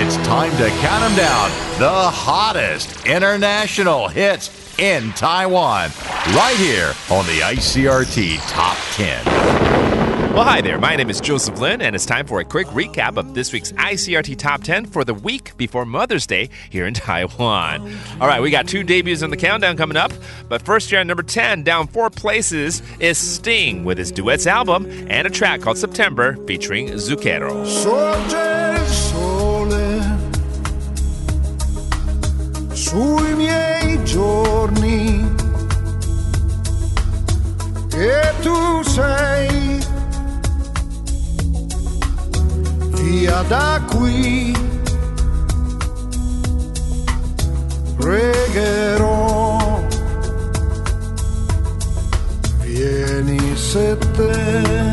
It's time to count them down. The hottest international hits in Taiwan. Right here on the ICRT Top 10. Well, hi there. My name is Joseph Lin, and it's time for a quick recap of this week's ICRT Top 10 for the week before Mother's Day here in Taiwan. All right, we got two debuts on the countdown coming up, but first here at number 10, down four places, is Sting with his duets album and a track called September featuring Zucchero. Da qui. Pregherò, vieni settembre.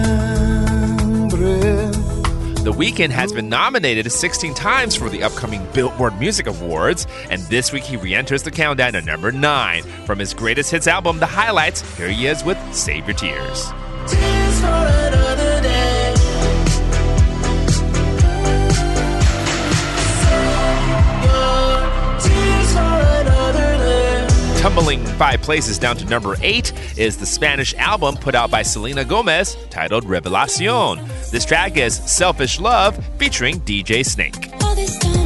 The Weeknd has been nominated 16 times for the upcoming Billboard Music Awards, and this week he re enters the countdown at number 9. From his greatest hits album, The Highlights, here he is with Save Your Tears. Tumbling five places down to number eight is the Spanish album put out by Selena Gomez titled Revelacion. This track is Selfish Love featuring DJ Snake.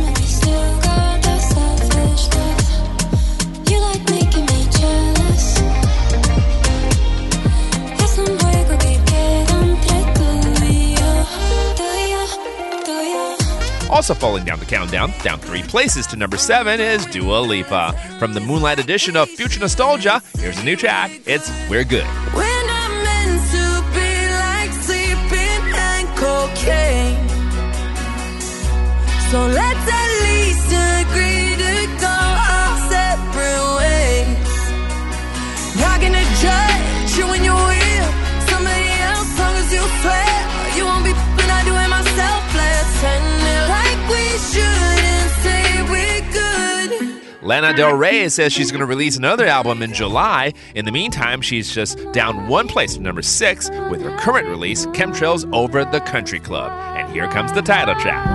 Also falling down the countdown, down three places to number seven, is Dua Lipa. From the Moonlight edition of Future Nostalgia, here's a new track. It's We're Good. So Lana Del Rey says she's going to release another album in July. In the meantime, she's just down one place to number six with her current release, Chemtrails Over the Country Club. And here comes the title track.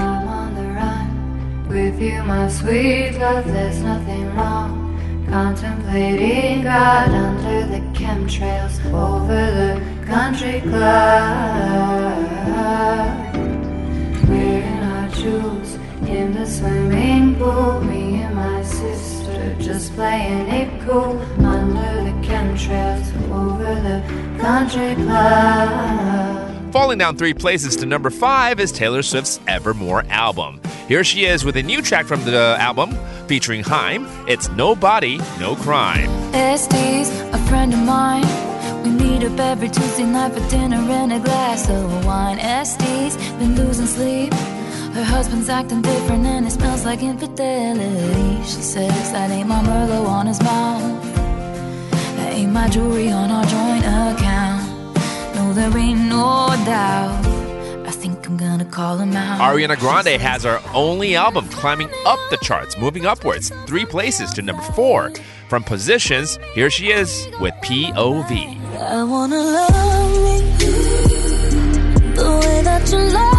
The with you, my sweet love. There's nothing wrong. Contemplating God under the chemtrails over the country club. Wearing our jewels in the swimming pool. Me and my sister just playing it cool under the chemtrails over the country club. Falling down three places to number five is Taylor Swift's Evermore album. Here she is with a new track from the album featuring Haim. It's No Body, No Crime. Este's, a friend of mine. We meet up every Tuesday night for dinner and a glass of wine. Este's been losing sleep. Husband's acting different and it smells like infidelity. She says that ain't my Merlot on his mouth. That ain't my jewelry on our joint account. No, there ain't no doubt. I think I'm gonna call him out. Ariana Grande has her only album climbing up the charts, moving upwards three places to number four. From positions, here she is with POV. I wanna love me the way that you love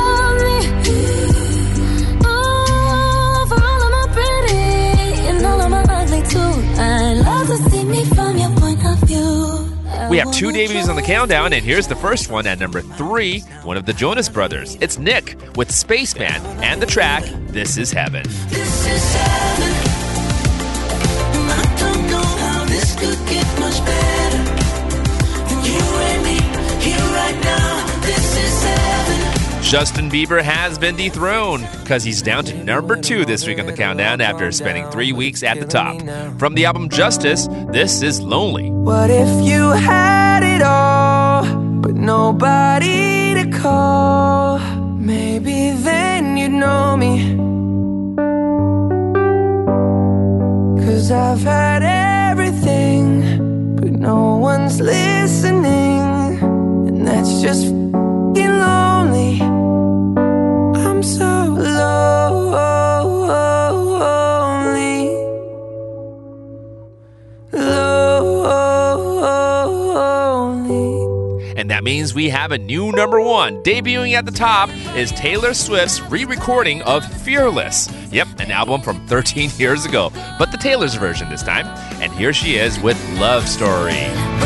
We have two debuts on the countdown, and here's the first one at number three one of the Jonas Brothers. It's Nick with Spaceman and the track This Is Heaven. This is heaven. Justin Bieber has been dethroned because he's down to number two this week on the countdown after spending three weeks at the top. From the album Justice, this is Lonely. What if you had it all, but nobody to call? Maybe then you'd know me. Cause I've had everything, but no one's listening. And that's just means we have a new number one. Debuting at the top is Taylor Swift's re recording of Fearless. Yep, an album from 13 years ago, but the Taylor's version this time. And here she is with Love Story.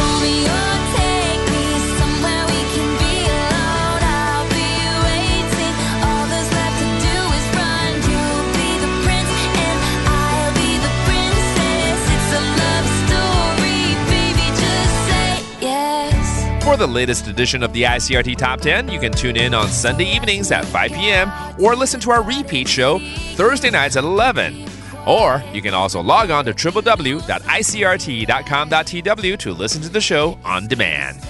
For the latest edition of the ICRT Top 10, you can tune in on Sunday evenings at 5 p.m. or listen to our repeat show Thursday nights at 11. Or you can also log on to www.icrt.com.tw to listen to the show on demand.